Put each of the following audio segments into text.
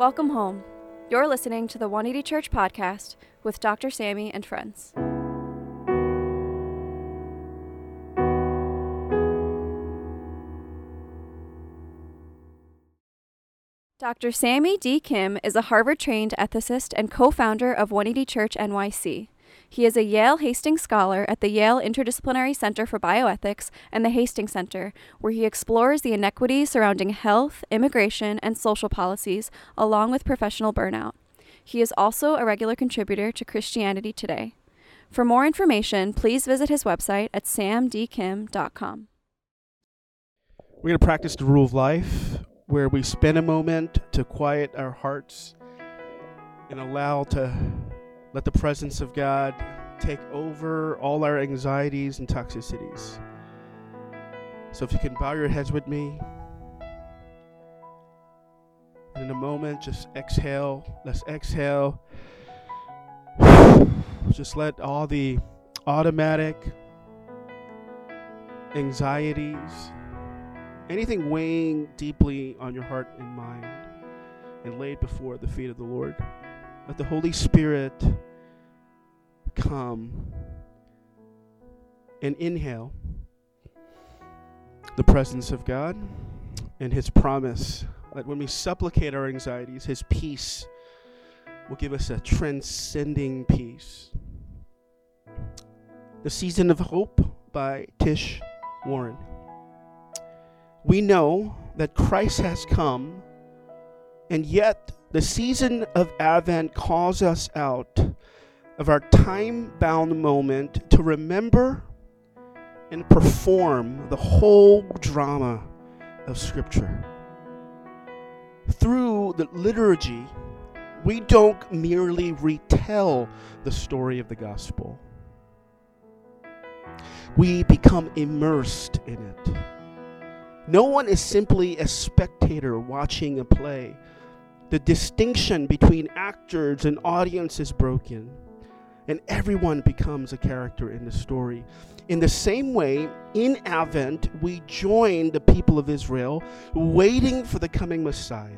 Welcome home. You're listening to the 180 Church podcast with Dr. Sammy and friends. Dr. Sammy D. Kim is a Harvard trained ethicist and co founder of 180 Church NYC. He is a Yale Hastings Scholar at the Yale Interdisciplinary Center for Bioethics and the Hastings Center, where he explores the inequities surrounding health, immigration, and social policies, along with professional burnout. He is also a regular contributor to Christianity Today. For more information, please visit his website at samdkim.com. We're going to practice the rule of life where we spend a moment to quiet our hearts and allow to let the presence of God take over all our anxieties and toxicities. So if you can bow your heads with me. And in a moment, just exhale. Let's exhale. Just let all the automatic anxieties, anything weighing deeply on your heart and mind, and lay it before the feet of the Lord. Let the Holy Spirit come and inhale the presence of God and His promise that when we supplicate our anxieties, His peace will give us a transcending peace. The Season of Hope by Tish Warren. We know that Christ has come, and yet the season of Advent calls us out of our time bound moment to remember and perform the whole drama of Scripture. Through the liturgy, we don't merely retell the story of the gospel, we become immersed in it. No one is simply a spectator watching a play. The distinction between actors and audience is broken, and everyone becomes a character in the story. In the same way, in Advent, we join the people of Israel waiting for the coming Messiah.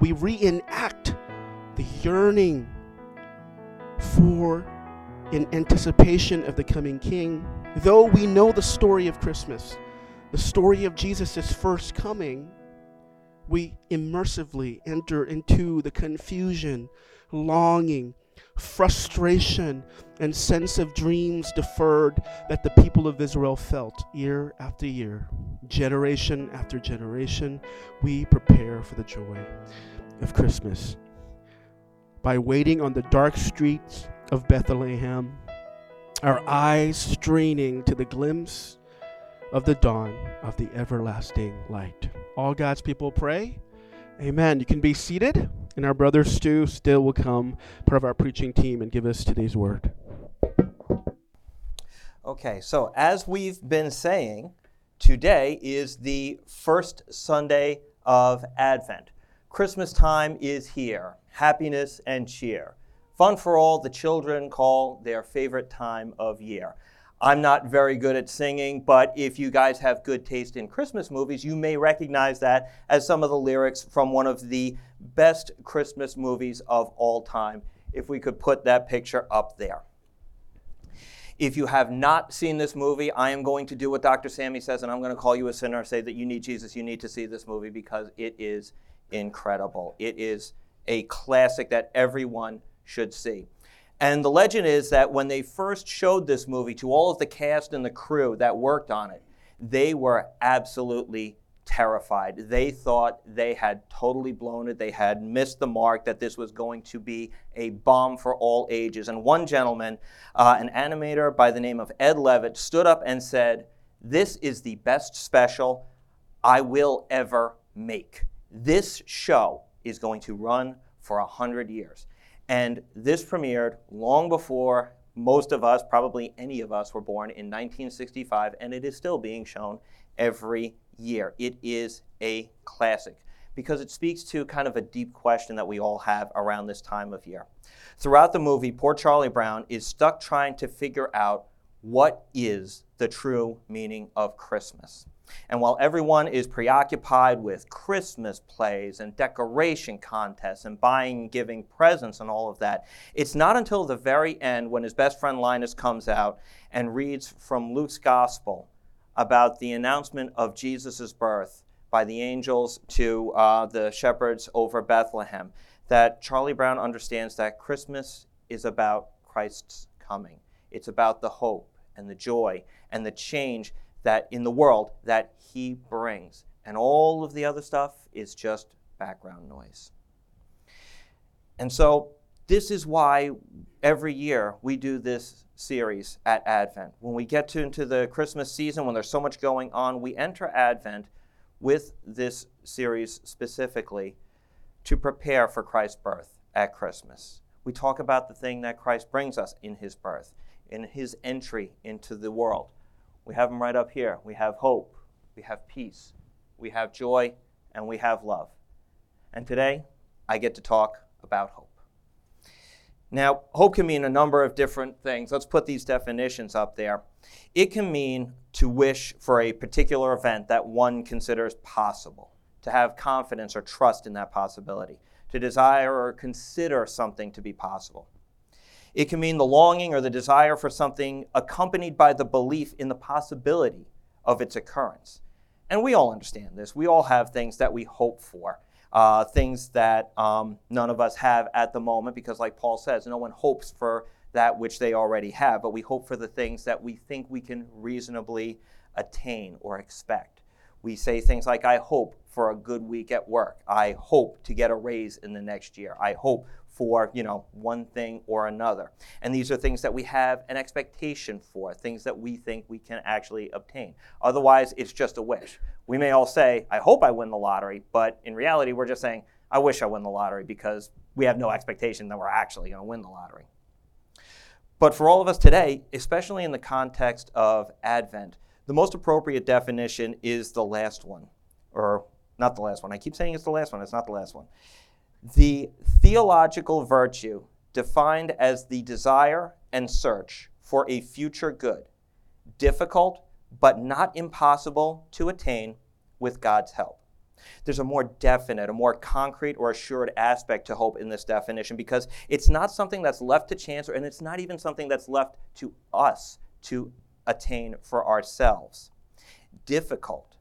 We reenact the yearning for in anticipation of the coming King. Though we know the story of Christmas, the story of Jesus' first coming, we immersively enter into the confusion, longing, frustration, and sense of dreams deferred that the people of Israel felt year after year, generation after generation. We prepare for the joy of Christmas by waiting on the dark streets of Bethlehem, our eyes straining to the glimpse of the dawn of the everlasting light. All God's people pray. Amen. You can be seated, and our brother Stu still will come, part of our preaching team, and give us today's word. Okay, so as we've been saying, today is the first Sunday of Advent. Christmas time is here, happiness and cheer. Fun for all, the children call their favorite time of year. I'm not very good at singing, but if you guys have good taste in Christmas movies, you may recognize that as some of the lyrics from one of the best Christmas movies of all time. If we could put that picture up there. If you have not seen this movie, I am going to do what Dr. Sammy says, and I'm going to call you a sinner and say that you need Jesus, you need to see this movie because it is incredible. It is a classic that everyone should see. And the legend is that when they first showed this movie to all of the cast and the crew that worked on it, they were absolutely terrified. They thought they had totally blown it. They had missed the mark, that this was going to be a bomb for all ages. And one gentleman, uh, an animator by the name of Ed Levitt, stood up and said, This is the best special I will ever make. This show is going to run for 100 years. And this premiered long before most of us, probably any of us, were born in 1965, and it is still being shown every year. It is a classic because it speaks to kind of a deep question that we all have around this time of year. Throughout the movie, poor Charlie Brown is stuck trying to figure out what is the true meaning of Christmas. And while everyone is preoccupied with Christmas plays and decoration contests and buying and giving presents and all of that, it's not until the very end when his best friend Linus comes out and reads from Luke's gospel about the announcement of Jesus' birth by the angels to uh, the shepherds over Bethlehem that Charlie Brown understands that Christmas is about Christ's coming. It's about the hope and the joy and the change that in the world that he brings. And all of the other stuff is just background noise. And so this is why every year we do this series at Advent. When we get to, into the Christmas season, when there's so much going on, we enter Advent with this series specifically to prepare for Christ's birth at Christmas. We talk about the thing that Christ brings us in his birth, in his entry into the world. We have them right up here. We have hope, we have peace, we have joy, and we have love. And today, I get to talk about hope. Now, hope can mean a number of different things. Let's put these definitions up there. It can mean to wish for a particular event that one considers possible, to have confidence or trust in that possibility, to desire or consider something to be possible. It can mean the longing or the desire for something accompanied by the belief in the possibility of its occurrence. And we all understand this. We all have things that we hope for, uh, things that um, none of us have at the moment, because, like Paul says, no one hopes for that which they already have, but we hope for the things that we think we can reasonably attain or expect. We say things like, I hope for a good week at work. I hope to get a raise in the next year. I hope for you know one thing or another. And these are things that we have an expectation for things that we think we can actually obtain. Otherwise it's just a wish. We may all say i hope i win the lottery but in reality we're just saying i wish i win the lottery because we have no expectation that we're actually going to win the lottery. But for all of us today especially in the context of advent the most appropriate definition is the last one or not the last one. I keep saying it's the last one it's not the last one the theological virtue defined as the desire and search for a future good, difficult but not impossible to attain with God's help. There's a more definite, a more concrete or assured aspect to hope in this definition because it's not something that's left to chance and it's not even something that's left to us to attain for ourselves. Difficult,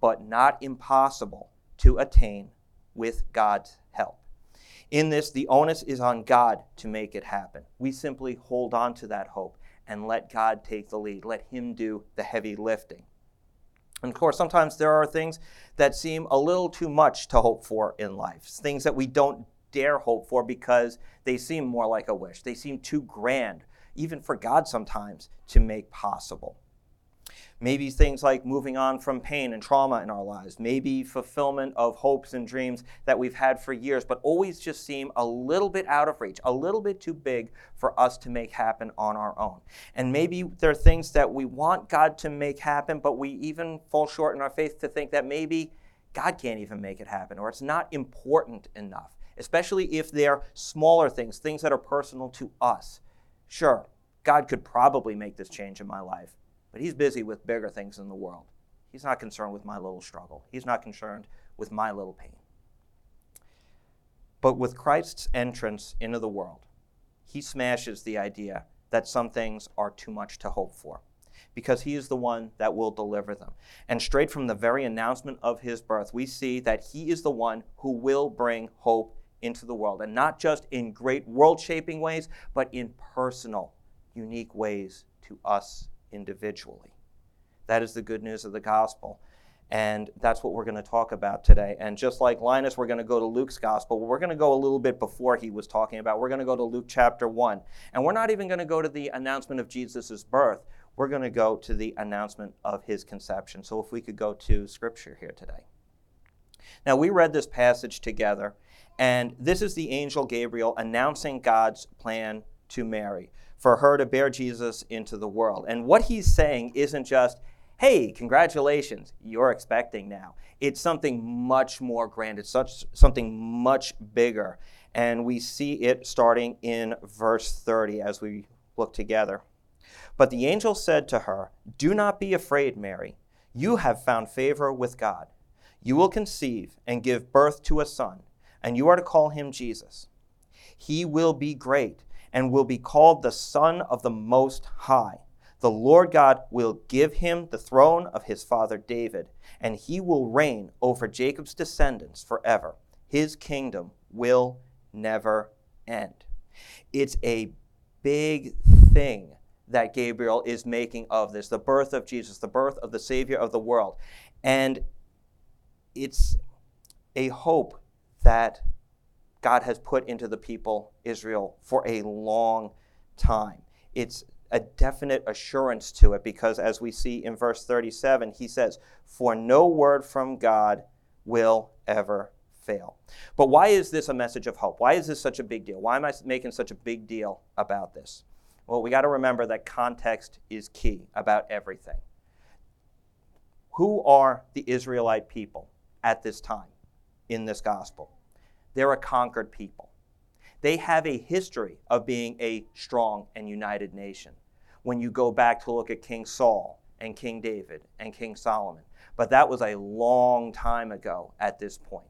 but not impossible to attain with God's. In this, the onus is on God to make it happen. We simply hold on to that hope and let God take the lead. Let Him do the heavy lifting. And of course, sometimes there are things that seem a little too much to hope for in life, things that we don't dare hope for because they seem more like a wish. They seem too grand, even for God sometimes, to make possible. Maybe things like moving on from pain and trauma in our lives. Maybe fulfillment of hopes and dreams that we've had for years, but always just seem a little bit out of reach, a little bit too big for us to make happen on our own. And maybe there are things that we want God to make happen, but we even fall short in our faith to think that maybe God can't even make it happen, or it's not important enough, especially if they're smaller things, things that are personal to us. Sure, God could probably make this change in my life, but he's busy with bigger things in the world. He's not concerned with my little struggle. He's not concerned with my little pain. But with Christ's entrance into the world, he smashes the idea that some things are too much to hope for because he is the one that will deliver them. And straight from the very announcement of his birth, we see that he is the one who will bring hope into the world. And not just in great world shaping ways, but in personal, unique ways to us individually. That is the good news of the gospel. And that's what we're going to talk about today. And just like Linus, we're going to go to Luke's gospel. We're going to go a little bit before he was talking about. We're going to go to Luke chapter 1. And we're not even going to go to the announcement of Jesus' birth. We're going to go to the announcement of his conception. So if we could go to scripture here today. Now, we read this passage together, and this is the angel Gabriel announcing God's plan to Mary for her to bear Jesus into the world. And what he's saying isn't just, hey, congratulations, you're expecting now. It's something much more grand, it's such, something much bigger. And we see it starting in verse 30 as we look together. But the angel said to her, Do not be afraid, Mary. You have found favor with God. You will conceive and give birth to a son, and you are to call him Jesus. He will be great and will be called the Son of the Most High. The Lord God will give him the throne of his father David, and he will reign over Jacob's descendants forever. His kingdom will never end. It's a big thing that Gabriel is making of this the birth of Jesus, the birth of the Savior of the world. And it's a hope that God has put into the people Israel for a long time. It's a definite assurance to it because, as we see in verse 37, he says, For no word from God will ever fail. But why is this a message of hope? Why is this such a big deal? Why am I making such a big deal about this? Well, we got to remember that context is key about everything. Who are the Israelite people at this time in this gospel? They're a conquered people. They have a history of being a strong and united nation. When you go back to look at King Saul and King David and King Solomon, but that was a long time ago at this point.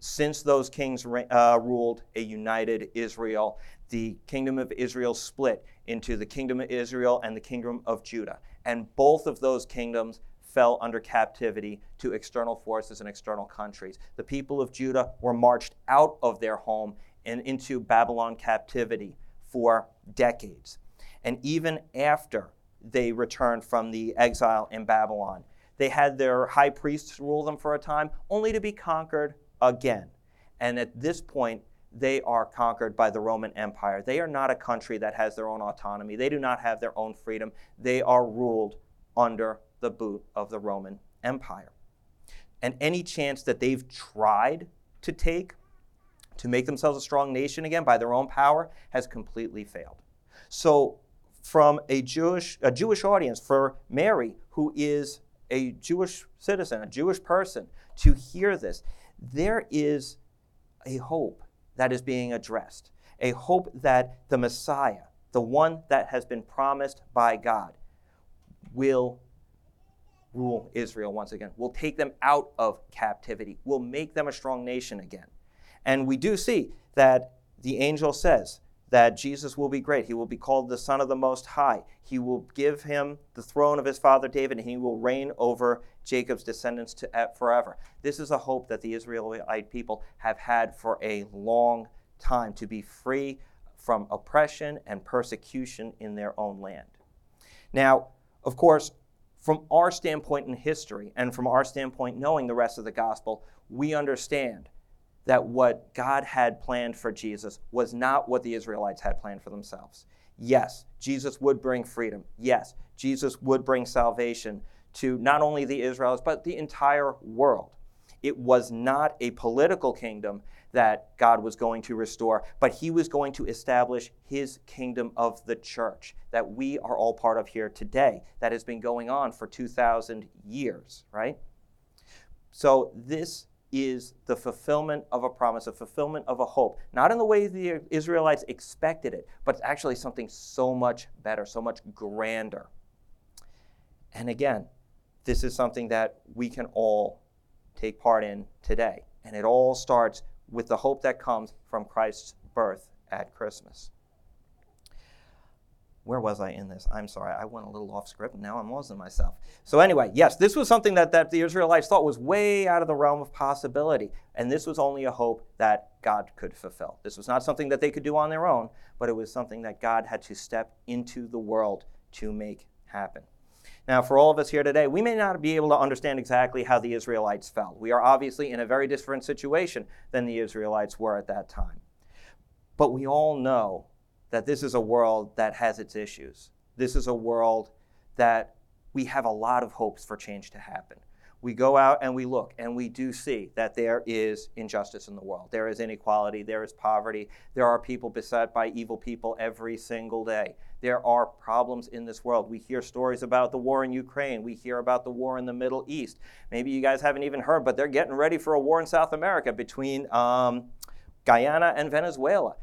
Since those kings uh, ruled a united Israel, the kingdom of Israel split into the kingdom of Israel and the kingdom of Judah. And both of those kingdoms fell under captivity to external forces and external countries. The people of Judah were marched out of their home and into Babylon captivity for decades. And even after they returned from the exile in Babylon, they had their high priests rule them for a time, only to be conquered again. And at this point, they are conquered by the Roman Empire. They are not a country that has their own autonomy. They do not have their own freedom. They are ruled under the boot of the Roman Empire. And any chance that they've tried to take to make themselves a strong nation again by their own power has completely failed. So, from a Jewish, a Jewish audience, for Mary, who is a Jewish citizen, a Jewish person, to hear this, there is a hope that is being addressed, a hope that the Messiah, the one that has been promised by God, will rule Israel once again, We'll take them out of captivity, We'll make them a strong nation again. And we do see that the angel says that Jesus will be great. He will be called the Son of the Most High. He will give him the throne of his father David, and he will reign over Jacob's descendants to, forever. This is a hope that the Israelite people have had for a long time to be free from oppression and persecution in their own land. Now, of course, from our standpoint in history and from our standpoint knowing the rest of the gospel, we understand that what God had planned for Jesus was not what the Israelites had planned for themselves. Yes, Jesus would bring freedom. Yes, Jesus would bring salvation to not only the Israelites, but the entire world. It was not a political kingdom that God was going to restore, but he was going to establish his kingdom of the church that we are all part of here today, that has been going on for 2,000 years, right? So this is the fulfillment of a promise, a fulfillment of a hope, not in the way the Israelites expected it, but actually something so much better, so much grander. And again, this is something that we can all take part in today. And it all starts with the hope that comes from Christ's birth at Christmas. Where was I in this? I'm sorry, I went a little off script. And now I'm losing myself. So, anyway, yes, this was something that, that the Israelites thought was way out of the realm of possibility. And this was only a hope that God could fulfill. This was not something that they could do on their own, but it was something that God had to step into the world to make happen. Now, for all of us here today, we may not be able to understand exactly how the Israelites felt. We are obviously in a very different situation than the Israelites were at that time. But we all know that this is a world that has its issues. This is a world that we have a lot of hopes for change to happen we go out and we look and we do see that there is injustice in the world. There is inequality, there is poverty, there are people beset by evil people every single day. There are problems in this world. We hear stories about the war in Ukraine, we hear about the war in the Middle East. Maybe you guys haven't even heard, but they're getting ready for a war in South America between um, Guyana and Venezuela.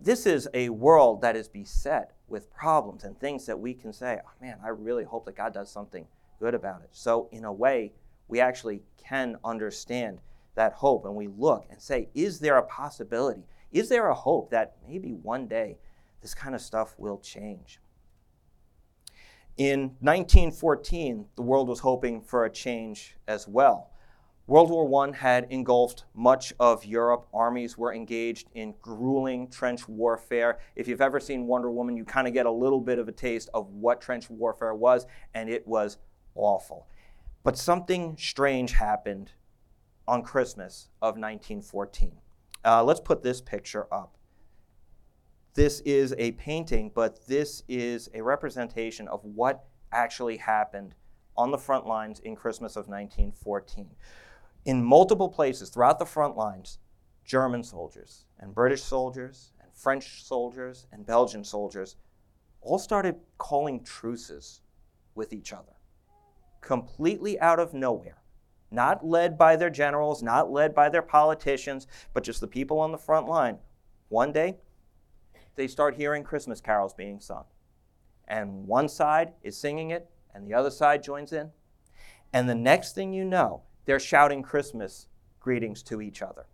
This is a world that is beset with problems and things that we can say, oh man, I really hope that God does something good about it. So, in a way, we actually can understand that hope and we look and say, is there a possibility? Is there a hope that maybe one day this kind of stuff will change? In 1914, the world was hoping for a change as well. World War I had engulfed much of Europe. Armies were engaged in grueling trench warfare. If you've ever seen Wonder Woman, you kind of get a little bit of a taste of what trench warfare was, and it was awful. But something strange happened on Christmas of 1914. Uh, let's put this picture up. This is a painting, but this is a representation of what actually happened on the front lines in Christmas of 1914 in multiple places throughout the front lines, German soldiers and British soldiers and French soldiers and Belgian soldiers all started calling truces with each other, completely out of nowhere. Not led by their generals, not led by their politicians, but just the people on the front line. One day, they start hearing Christmas carols being sung. And one side is singing it, and the other side joins in. And the next thing you know, they're shouting Christmas greetings to each other.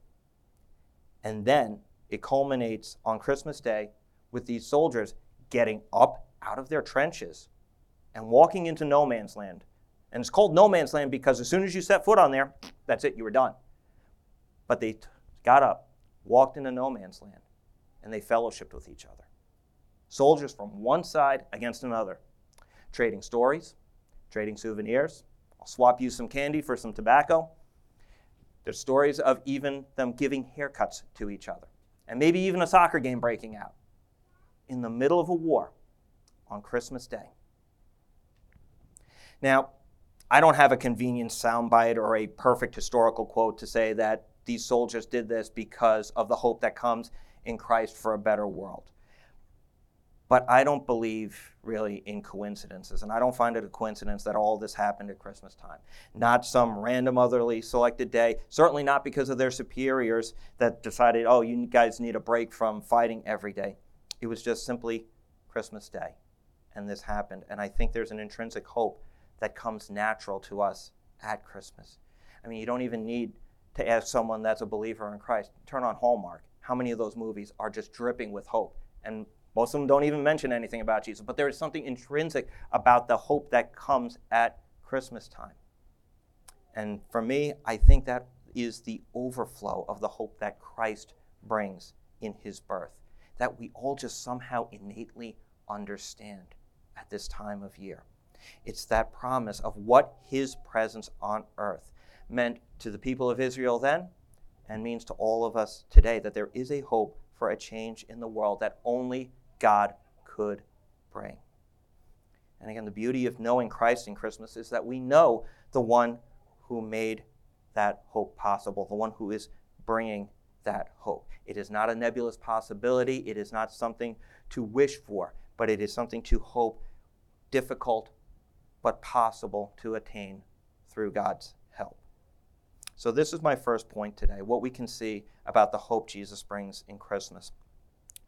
And then it culminates on Christmas Day with these soldiers getting up out of their trenches and walking into no man's land. And it's called no man's land because as soon as you set foot on there, that's it, you were done. But they got up, walked into no man's land, and they fellowshipped with each other. Soldiers from one side against another, trading stories, trading souvenirs, I'll swap you some candy for some tobacco. There's stories of even them giving haircuts to each other, and maybe even a soccer game breaking out in the middle of a war on Christmas Day. Now, I don't have a convenient soundbite or a perfect historical quote to say that these soldiers did this because of the hope that comes in Christ for a better world. But I don't believe really in coincidences, and I don't find it a coincidence that all this happened at Christmas time. Not some random otherly selected day, certainly not because of their superiors that decided, oh, you guys need a break from fighting every day. It was just simply Christmas Day, and this happened. And I think there's an intrinsic hope that comes natural to us at Christmas. I mean, you don't even need to ask someone that's a believer in Christ. Turn on Hallmark. How many of those movies are just dripping with hope? And most of them don't even mention anything about Jesus, but there is something intrinsic about the hope that comes at Christmas time. And for me, I think that is the overflow of the hope that Christ brings in his birth, that we all just somehow innately understand at this time of year. It's that promise of what his presence on earth meant to the people of Israel then and means to all of us today, that there is a hope for a change in the world that only God could bring. And again, the beauty of knowing Christ in Christmas is that we know the one who made that hope possible, the one who is bringing that hope. It is not a nebulous possibility, it is not something to wish for, but it is something to hope, difficult but possible to attain through God's. So, this is my first point today what we can see about the hope Jesus brings in Christmas.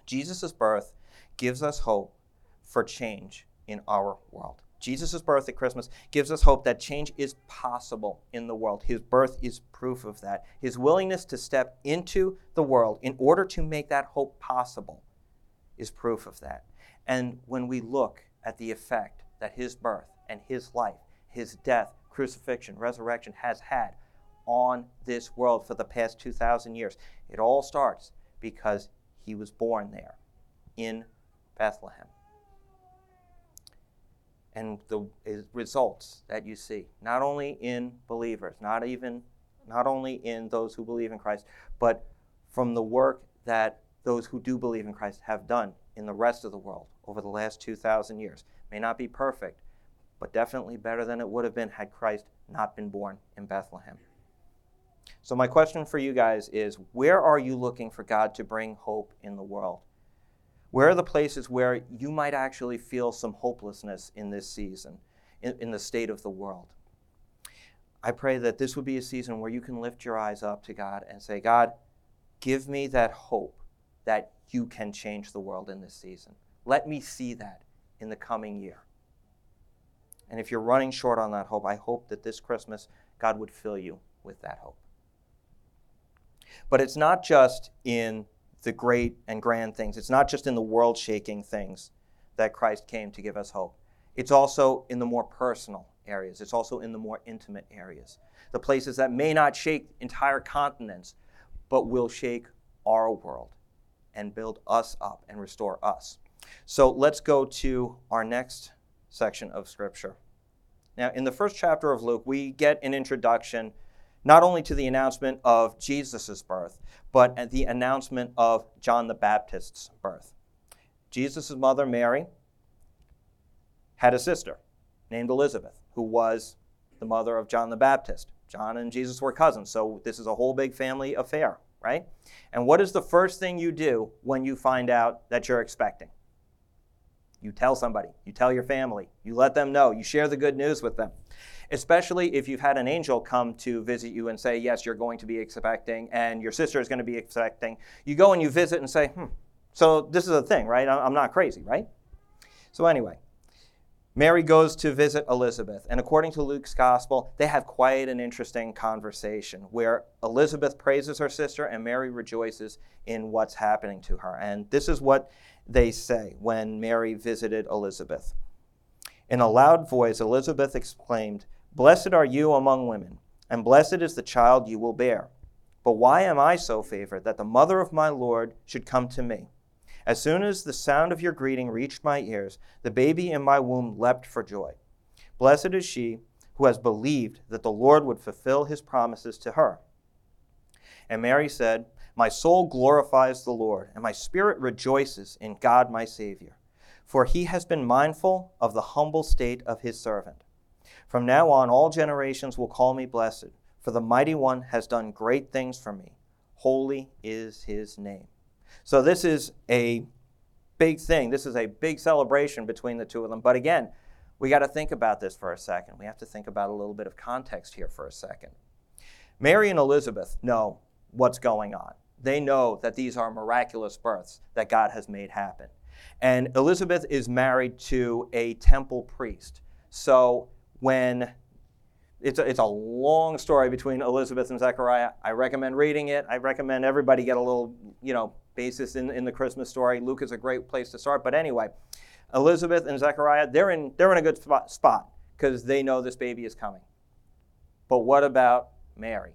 Jesus' birth gives us hope for change in our world. Jesus' birth at Christmas gives us hope that change is possible in the world. His birth is proof of that. His willingness to step into the world in order to make that hope possible is proof of that. And when we look at the effect that his birth and his life, his death, crucifixion, resurrection has had on this world for the past 2,000 years, it all starts because he was born there in Bethlehem. And the results that you see, not only in believers, not even not only in those who believe in Christ, but from the work that those who do believe in Christ have done in the rest of the world over the last 2,000 years. May not be perfect, but definitely better than it would have been had Christ not been born in Bethlehem. So, my question for you guys is where are you looking for God to bring hope in the world? Where are the places where you might actually feel some hopelessness in this season, in, in the state of the world? I pray that this would be a season where you can lift your eyes up to God and say, God, give me that hope that you can change the world in this season. Let me see that in the coming year. And if you're running short on that hope, I hope that this Christmas God would fill you with that hope. But it's not just in the great and grand things, it's not just in the world shaking things that Christ came to give us hope. It's also in the more personal areas, it's also in the more intimate areas. The places that may not shake entire continents, but will shake our world and build us up and restore us. So let's go to our next section of Scripture. Now, in the first chapter of Luke, we get an introduction not only to the announcement of Jesus' birth, but at the announcement of John the Baptist's birth. Jesus' mother, Mary, had a sister named Elizabeth, who was the mother of John the Baptist. John and Jesus were cousins, so this is a whole big family affair, right? And what is the first thing you do when you find out that you're expecting? You tell somebody, you tell your family, you let them know, you share the good news with them especially if you've had an angel come to visit you and say, Yes, you're going to be expecting, and your sister is going to be expecting. You go and you visit and say, Hmm, so this is a thing, right? I'm not crazy, right? So, anyway, Mary goes to visit Elizabeth, and according to Luke's gospel, they have quite an interesting conversation where Elizabeth praises her sister and Mary rejoices in what's happening to her. And this is what they say when Mary visited Elizabeth. In a loud voice, Elizabeth exclaimed, Blessed are you among women, and blessed is the child you will bear. But why am I so favored that the mother of my Lord should come to me? As soon as the sound of your greeting reached my ears, the baby in my womb leapt for joy. Blessed is she who has believed that the Lord would fulfill his promises to her. And Mary said, My soul glorifies the Lord, and my spirit rejoices in God my Savior, for he has been mindful of the humble state of his servant. From now on, all generations will call me blessed, for the mighty one has done great things for me. Holy is his name. So, this is a big thing. This is a big celebration between the two of them. But again, we got to think about this for a second. We have to think about a little bit of context here for a second. Mary and Elizabeth know what's going on. They know that these are miraculous births that God has made happen. And Elizabeth is married to a temple priest. So when it's a, it's a long story between Elizabeth and Zechariah. I recommend reading it. I recommend everybody get a little, you know, basis in, in the Christmas story. Luke is a great place to start. But anyway, Elizabeth and Zechariah, they're in, they're in a good spot because they know this baby is coming. But what about Mary?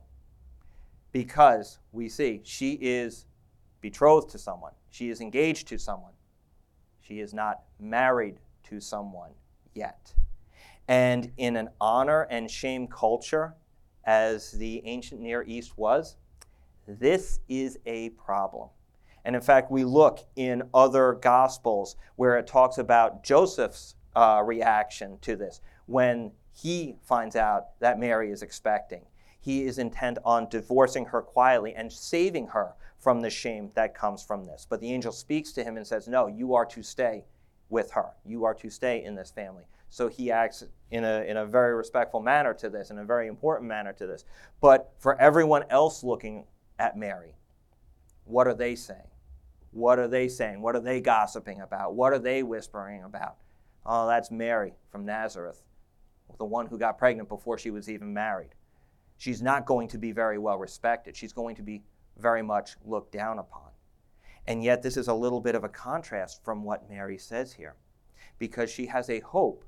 Because we see she is betrothed to someone, she is engaged to someone, she is not married to someone yet. And in an honor and shame culture, as the ancient Near East was, this is a problem. And in fact, we look in other Gospels where it talks about Joseph's uh, reaction to this when he finds out that Mary is expecting. He is intent on divorcing her quietly and saving her from the shame that comes from this. But the angel speaks to him and says, No, you are to stay with her. You are to stay in this family. So he acts in a, in a very respectful manner to this, in a very important manner to this. But for everyone else looking at Mary, what are they saying? What are they saying? What are they gossiping about? What are they whispering about? Oh, that's Mary from Nazareth, the one who got pregnant before she was even married. She's not going to be very well respected. She's going to be very much looked down upon. And yet, this is a little bit of a contrast from what Mary says here, because she has a hope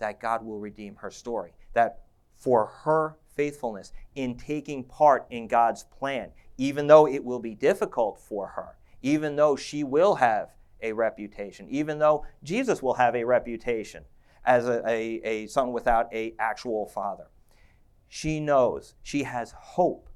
that God will redeem her story. That for her faithfulness in taking part in God's plan, even though it will be difficult for her, even though she will have a reputation, even though Jesus will have a reputation as a, a, a son without a actual father. She knows, she has hope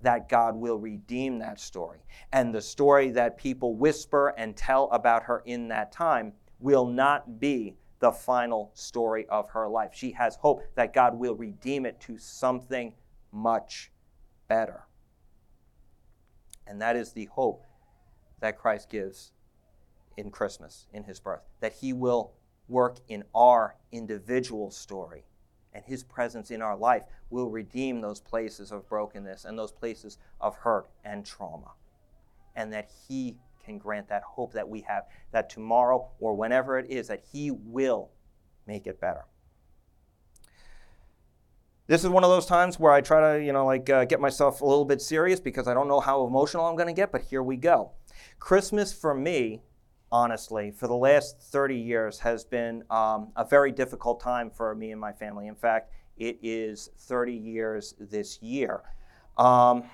that God will redeem that story. And the story that people whisper and tell about her in that time will not be the final story of her life. She has hope that God will redeem it to something much better. And that is the hope that Christ gives in Christmas, in his birth, that he will work in our individual story and his presence in our life will redeem those places of brokenness and those places of hurt and trauma. And that he can grant that hope that we have that tomorrow or whenever it is, that He will make it better. This is one of those times where I try to, you know, like uh, get myself a little bit serious because I don't know how emotional I'm going to get, but here we go. Christmas for me, honestly, for the last 30 years has been um, a very difficult time for me and my family. In fact, it is 30 years this year. Um,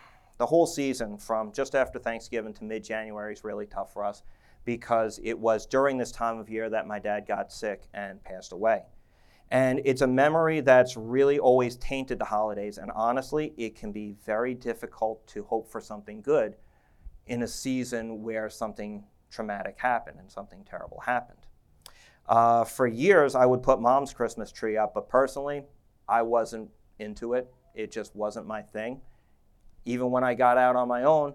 the whole season from just after Thanksgiving to mid January is really tough for us because it was during this time of year that my dad got sick and passed away. And it's a memory that's really always tainted the holidays. And honestly, it can be very difficult to hope for something good in a season where something traumatic happened and something terrible happened. Uh, for years, I would put mom's Christmas tree up, but personally, I wasn't into it. It just wasn't my thing. Even when I got out on my own,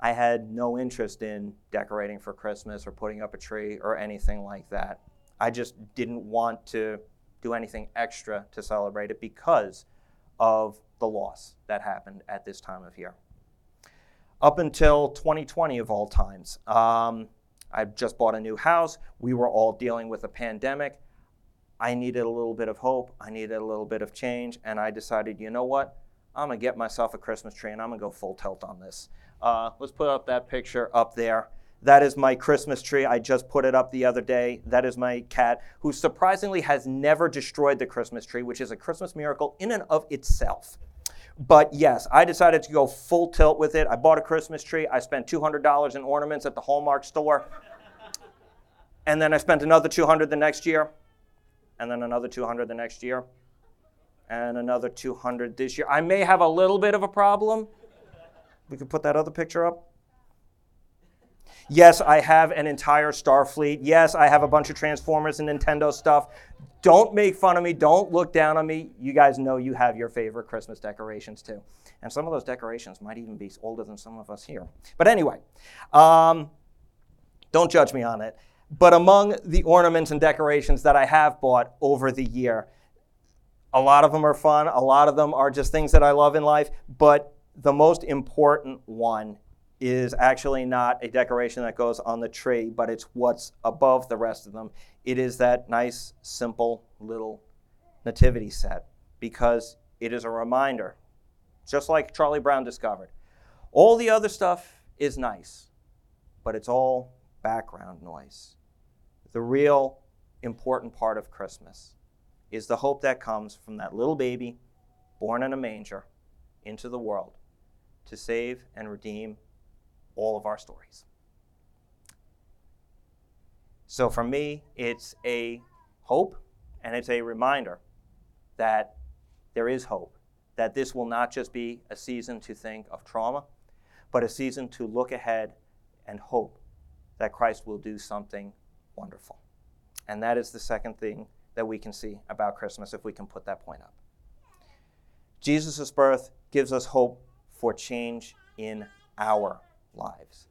I had no interest in decorating for Christmas or putting up a tree or anything like that. I just didn't want to do anything extra to celebrate it because of the loss that happened at this time of year. Up until 2020, of all times, um, I just bought a new house. We were all dealing with a pandemic. I needed a little bit of hope. I needed a little bit of change. And I decided, you know what? I'm to get myself a Christmas tree and I'm to go full tilt on this. Uh, let's put up that picture up there. That is my Christmas tree. I just put it up the other day. That is my cat, who surprisingly has never destroyed the Christmas tree, which is a Christmas miracle in and of itself. But yes, I decided to go full tilt with it. I bought a Christmas tree. I spent $200 in ornaments at the Hallmark store. And then I spent another 200 the next year. And then another 200 the next year. And another 200 this year. I may have a little bit of a problem. We could put that other picture up. Yes, I have an entire Starfleet. Yes, I have a bunch of Transformers and Nintendo stuff. Don't make fun of me. Don't look down on me. You guys know you have your favorite Christmas decorations too. And some of those decorations might even be older than some of us here. But anyway, um, don't judge me on it. But among the ornaments and decorations that I have bought over the year, a lot of them are fun. A lot of them are just things that I love in life. But the most important one is actually not a decoration that goes on the tree, but it's what's above the rest of them. It is that nice, simple little nativity set because it is a reminder, just like Charlie Brown discovered. All the other stuff is nice, but it's all background noise. The real important part of Christmas is the hope that comes from that little baby born in a manger into the world to save and redeem all of our stories. So for me, it's a hope and it's a reminder that there is hope, that this will not just be a season to think of trauma, but a season to look ahead and hope that Christ will do something wonderful. And that is the second thing that we can see about Christmas if we can put that point up. Jesus' birth gives us hope for change in our lives.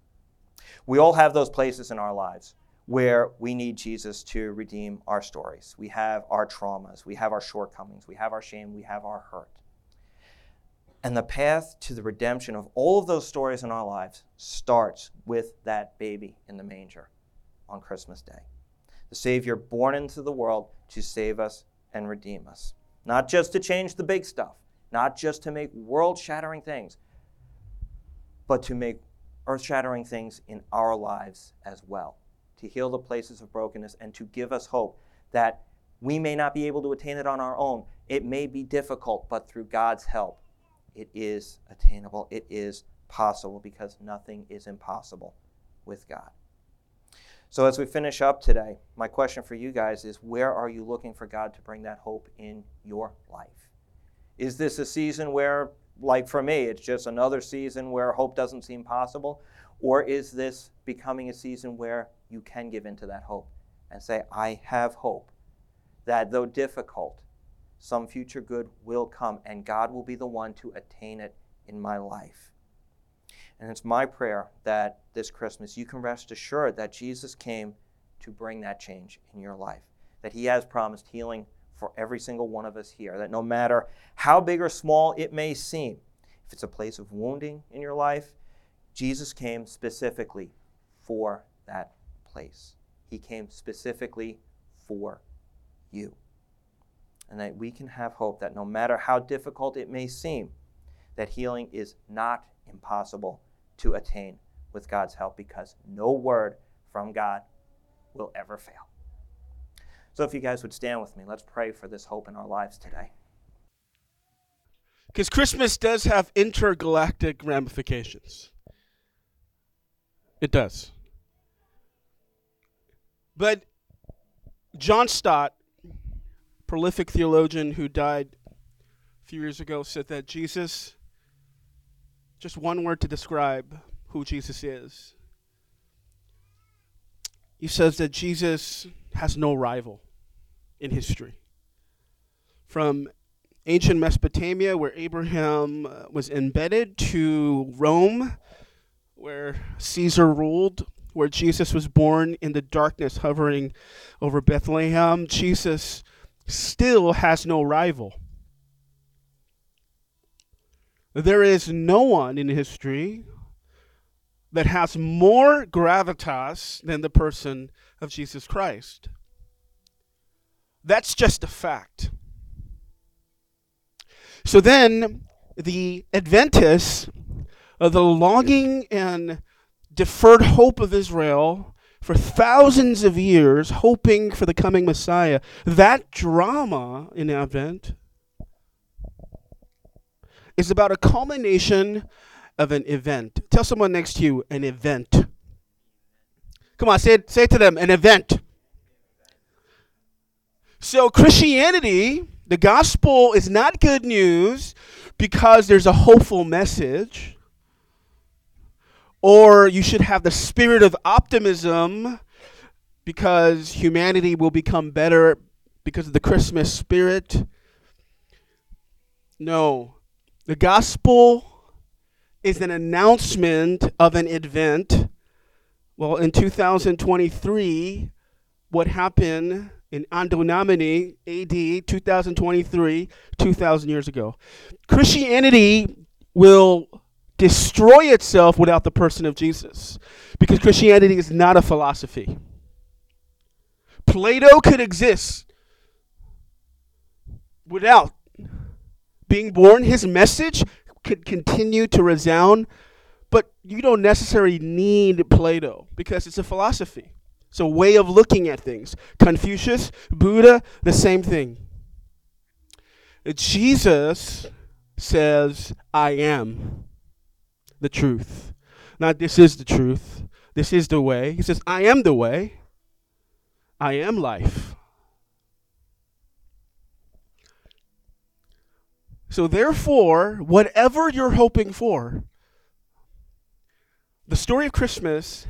We all have those places in our lives where we need Jesus to redeem our stories. We have our traumas, we have our shortcomings, we have our shame, we have our hurt. And the path to the redemption of all of those stories in our lives starts with that baby in the manger on Christmas Day. The Savior born into the world to save us and redeem us. Not just to change the big stuff, not just to make world shattering things, but to make earth shattering things in our lives as well, to heal the places of brokenness and to give us hope that we may not be able to attain it on our own. It may be difficult, but through God's help, it is attainable. It is possible because nothing is impossible with God. So, as we finish up today, my question for you guys is where are you looking for God to bring that hope in your life? Is this a season where like for me, it's just another season where hope doesn't seem possible? Or is this becoming a season where you can give into that hope and say, I have hope that though difficult, some future good will come and God will be the one to attain it in my life? And it's my prayer that this Christmas you can rest assured that Jesus came to bring that change in your life, that He has promised healing for every single one of us here. That no matter how big or small it may seem, if it's a place of wounding in your life, Jesus came specifically for that place. He came specifically for you. And that we can have hope that no matter how difficult it may seem, that healing is not impossible to attain with God's help because no word from God will ever fail. So, if you guys would stand with me, let's pray for this hope in our lives today. Because Christmas does have intergalactic ramifications. It does. But John Stott, prolific theologian who died a few years ago, said that Jesus, just one word to describe who Jesus is. He says that Jesus has no rival in history. From ancient Mesopotamia, where Abraham uh, was embedded, to Rome, where Caesar ruled, where Jesus was born in the darkness hovering over Bethlehem, Jesus still has no rival. There is no one in history that has more gravitas than the person of Jesus Christ. That's just a fact. So then, the Adventists, uh, the longing and deferred hope of Israel for thousands of years, hoping for the coming Messiah, that drama in Advent is about a culmination of an event. Tell someone next to you an event. Come on, say it, say it to them an event. So, Christianity, the gospel, is not good news because there's a hopeful message or you should have the spirit of optimism because humanity will become better because of the Christmas spirit. No. The gospel is an announcement of an event. Well, in 2023, what happened in Anno Domini AD 2023, 2,000 years ago? Christianity will destroy itself without the person of Jesus. Because Christianity is not a philosophy. Plato could exist without being born. His message could continue to resound, but you don't necessarily need Plato because it's a philosophy. It's a way of looking at things. Confucius, Buddha, the same thing. Jesus says, I am the truth. Not this is the truth. This is the way. He says, I am the way. I am life. So, therefore, whatever you're hoping for, the story of Christmas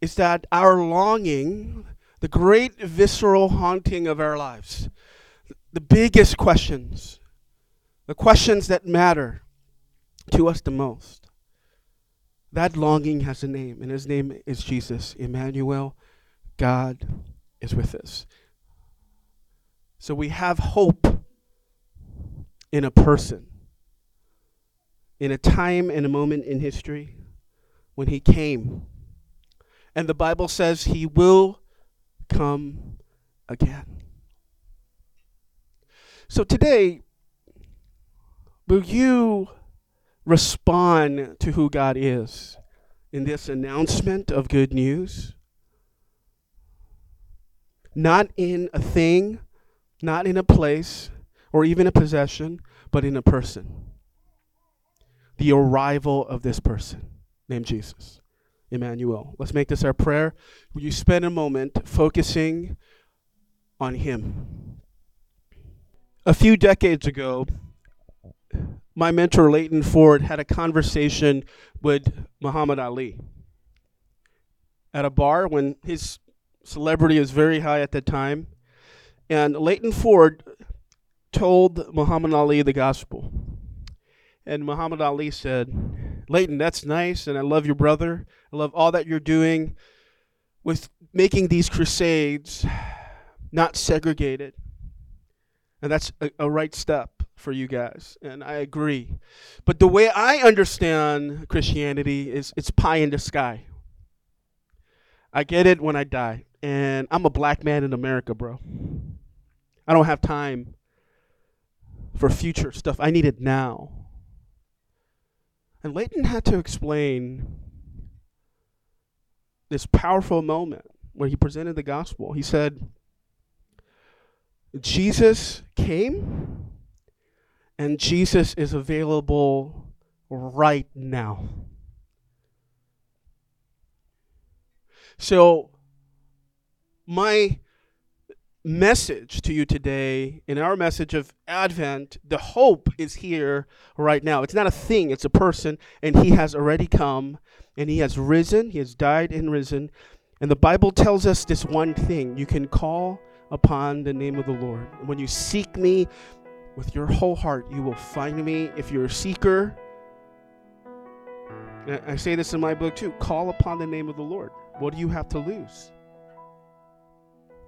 is that our longing, the great visceral haunting of our lives, the biggest questions, the questions that matter to us the most, that longing has a name, and his name is Jesus. Emmanuel, God is with us. So we have hope in a person, in a time and a moment in history when he came. And the Bible says he will come again. So today, will you respond to who God is in this announcement of good news. Not in a thing, not in a place, or even a possession, but in a person. The arrival of this person named Jesus, Emmanuel. Let's make this our prayer. Will you spend a moment focusing on Him? A few decades ago, my mentor, Leighton Ford, had a conversation with Muhammad Ali at a bar when his celebrity was very high at the time. And Leighton Ford told Muhammad Ali the gospel. And Muhammad Ali said, Leighton, that's nice, and I love your brother. I love all that you're doing with making these crusades not segregated. And that's a, a right step for you guys, and I agree. But the way I understand Christianity is it's pie in the sky. I get it when I die. And I'm a black man in America, bro. I don't have time for future stuff. I need it now. And Leighton had to explain this powerful moment where he presented the gospel. He said, Jesus came and Jesus is available right now. So, my message to you today, in our message of Advent, the hope is here right now. It's not a thing, it's a person, and He has already come, and He has risen, He has died and risen. And the Bible tells us this one thing you can call upon the name of the Lord. When you seek me with your whole heart, you will find me. If you're a seeker, I say this in my book too call upon the name of the Lord. What do you have to lose?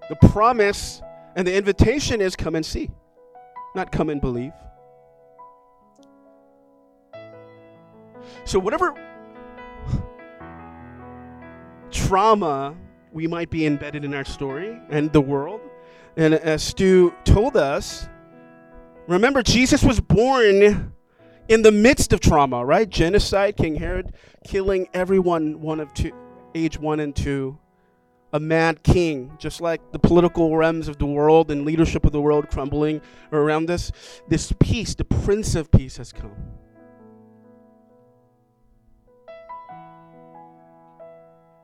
The promise and the invitation is come and see, not come and believe. So, whatever trauma we might be embedded in our story and the world, and as Stu told us, remember, Jesus was born in the midst of trauma, right? Genocide, King Herod killing everyone one of two, age one and two a mad king, just like the political realms of the world and leadership of the world crumbling around us. This peace, the Prince of Peace, has come.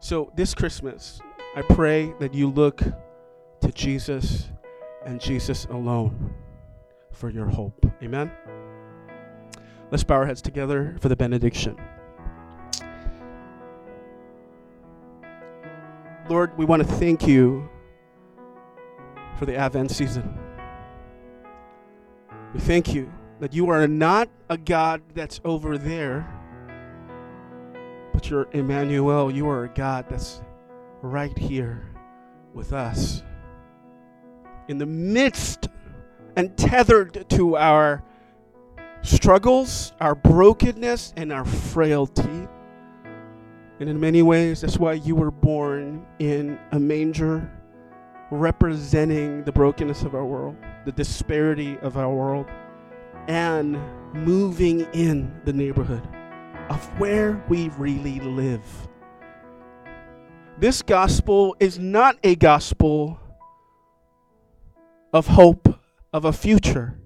So, this Christmas, I pray that you look to Jesus and Jesus alone for your hope. Amen. Let's bow our heads together for the benediction. Lord, we want to thank you for the Advent season. We thank you that you are not a God that's over there, but you're Emmanuel. You are a God that's right here with us. In the midst and tethered to our struggles, our brokenness, and our frailty. And in many ways, that's why you were born in a manger, representing the brokenness of our world, the disparity of our world, and moving in the neighborhood of where we really live. This gospel is not a gospel of hope of a future,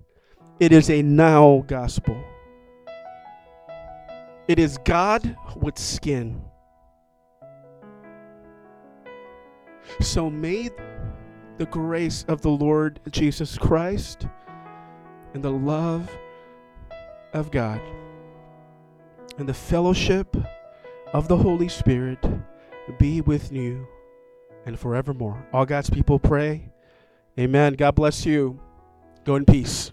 it is a now gospel. It is God with skin. So may the grace of the Lord Jesus Christ and the love of God and the fellowship of the Holy Spirit be with you and forevermore. All God's people pray. Amen. God bless you. Go in peace.